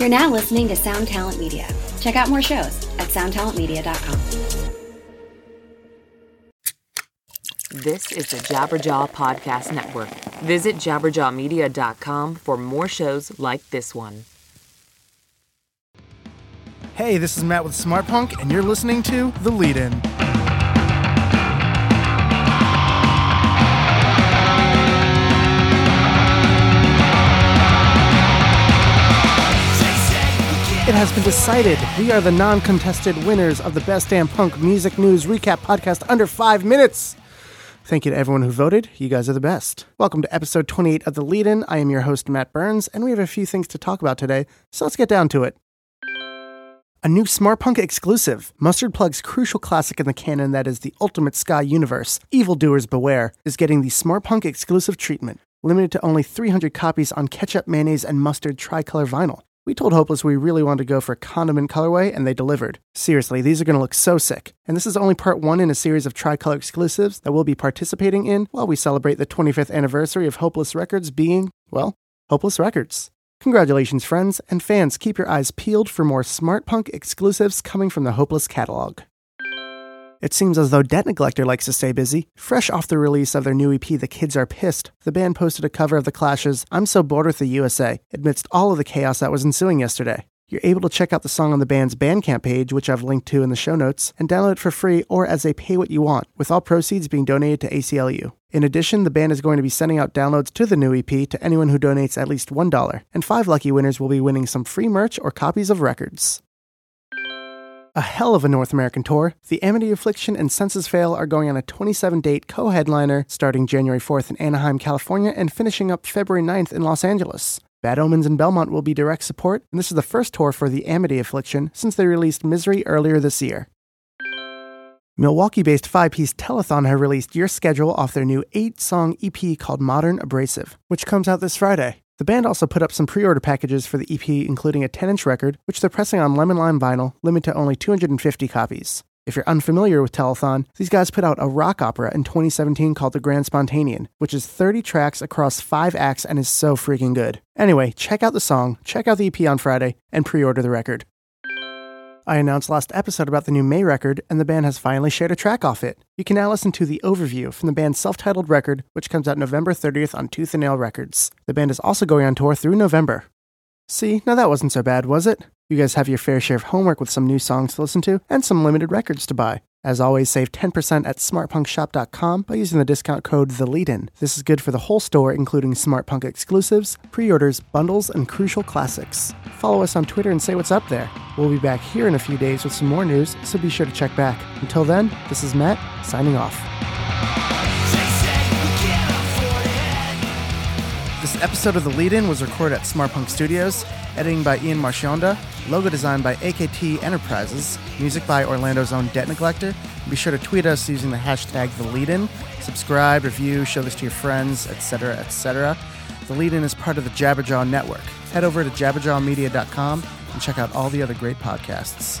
You're now listening to Sound Talent Media. Check out more shows at soundtalentmedia.com. This is the Jabberjaw Podcast Network. Visit jabberjawmedia.com for more shows like this one. Hey, this is Matt with Smart Punk, and you're listening to The Lead In. It has been decided we are the non contested winners of the Best Damn Punk Music News Recap podcast under five minutes. Thank you to everyone who voted. You guys are the best. Welcome to episode 28 of The Lead In. I am your host, Matt Burns, and we have a few things to talk about today, so let's get down to it. A new Smart Punk exclusive, Mustard Plug's crucial classic in the canon that is the ultimate ska universe, Evildoers Beware, is getting the Smart Punk exclusive treatment, limited to only 300 copies on ketchup, mayonnaise, and mustard tricolor vinyl. We told Hopeless we really wanted to go for condiment colorway, and they delivered. Seriously, these are going to look so sick. And this is only part one in a series of tricolor exclusives that we'll be participating in while we celebrate the 25th anniversary of Hopeless Records being, well, Hopeless Records. Congratulations, friends, and fans, keep your eyes peeled for more Smart Punk exclusives coming from the Hopeless catalog. It seems as though Debt Neglector likes to stay busy. Fresh off the release of their new EP, The Kids Are Pissed, the band posted a cover of The Clash's I'm So Bored with the USA, amidst all of the chaos that was ensuing yesterday. You're able to check out the song on the band's Bandcamp page, which I've linked to in the show notes, and download it for free or as a pay what you want, with all proceeds being donated to ACLU. In addition, the band is going to be sending out downloads to the new EP to anyone who donates at least $1, and five lucky winners will be winning some free merch or copies of records. A hell of a North American tour. The Amity Affliction and Senses Fail are going on a 27 date co headliner starting January 4th in Anaheim, California, and finishing up February 9th in Los Angeles. Bad Omens and Belmont will be direct support, and this is the first tour for the Amity Affliction since they released Misery earlier this year. Milwaukee based five piece Telethon have released Your Schedule off their new eight song EP called Modern Abrasive, which comes out this Friday. The band also put up some pre order packages for the EP, including a 10 inch record, which they're pressing on lemon lime vinyl, limited to only 250 copies. If you're unfamiliar with Telethon, these guys put out a rock opera in 2017 called The Grand Spontanean, which is 30 tracks across five acts and is so freaking good. Anyway, check out the song, check out the EP on Friday, and pre order the record. I announced last episode about the new May record, and the band has finally shared a track off it. You can now listen to the overview from the band's self titled record, which comes out November 30th on Tooth and Nail Records. The band is also going on tour through November. See, now that wasn't so bad, was it? You guys have your fair share of homework with some new songs to listen to and some limited records to buy. As always, save 10% at smartpunkshop.com by using the discount code THELEADIN. This is good for the whole store, including SmartPunk exclusives, pre orders, bundles, and crucial classics. Follow us on Twitter and say what's up there. We'll be back here in a few days with some more news, so be sure to check back. Until then, this is Matt, signing off. Episode of The Lead In was recorded at Smart Punk Studios, editing by Ian Marchionda, logo design by AKT Enterprises, music by Orlando's own Debt Neglector. Be sure to tweet us using the hashtag The Lead In, subscribe, review, show this to your friends, etc., etc. The Lead In is part of the Jabberjaw Network. Head over to jabberjawmedia.com and check out all the other great podcasts.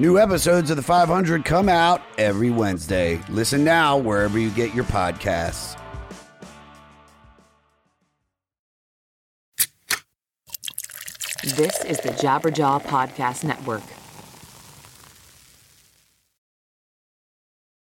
New episodes of The 500 come out every Wednesday. Listen now wherever you get your podcasts. This is the Jabberjaw Podcast Network.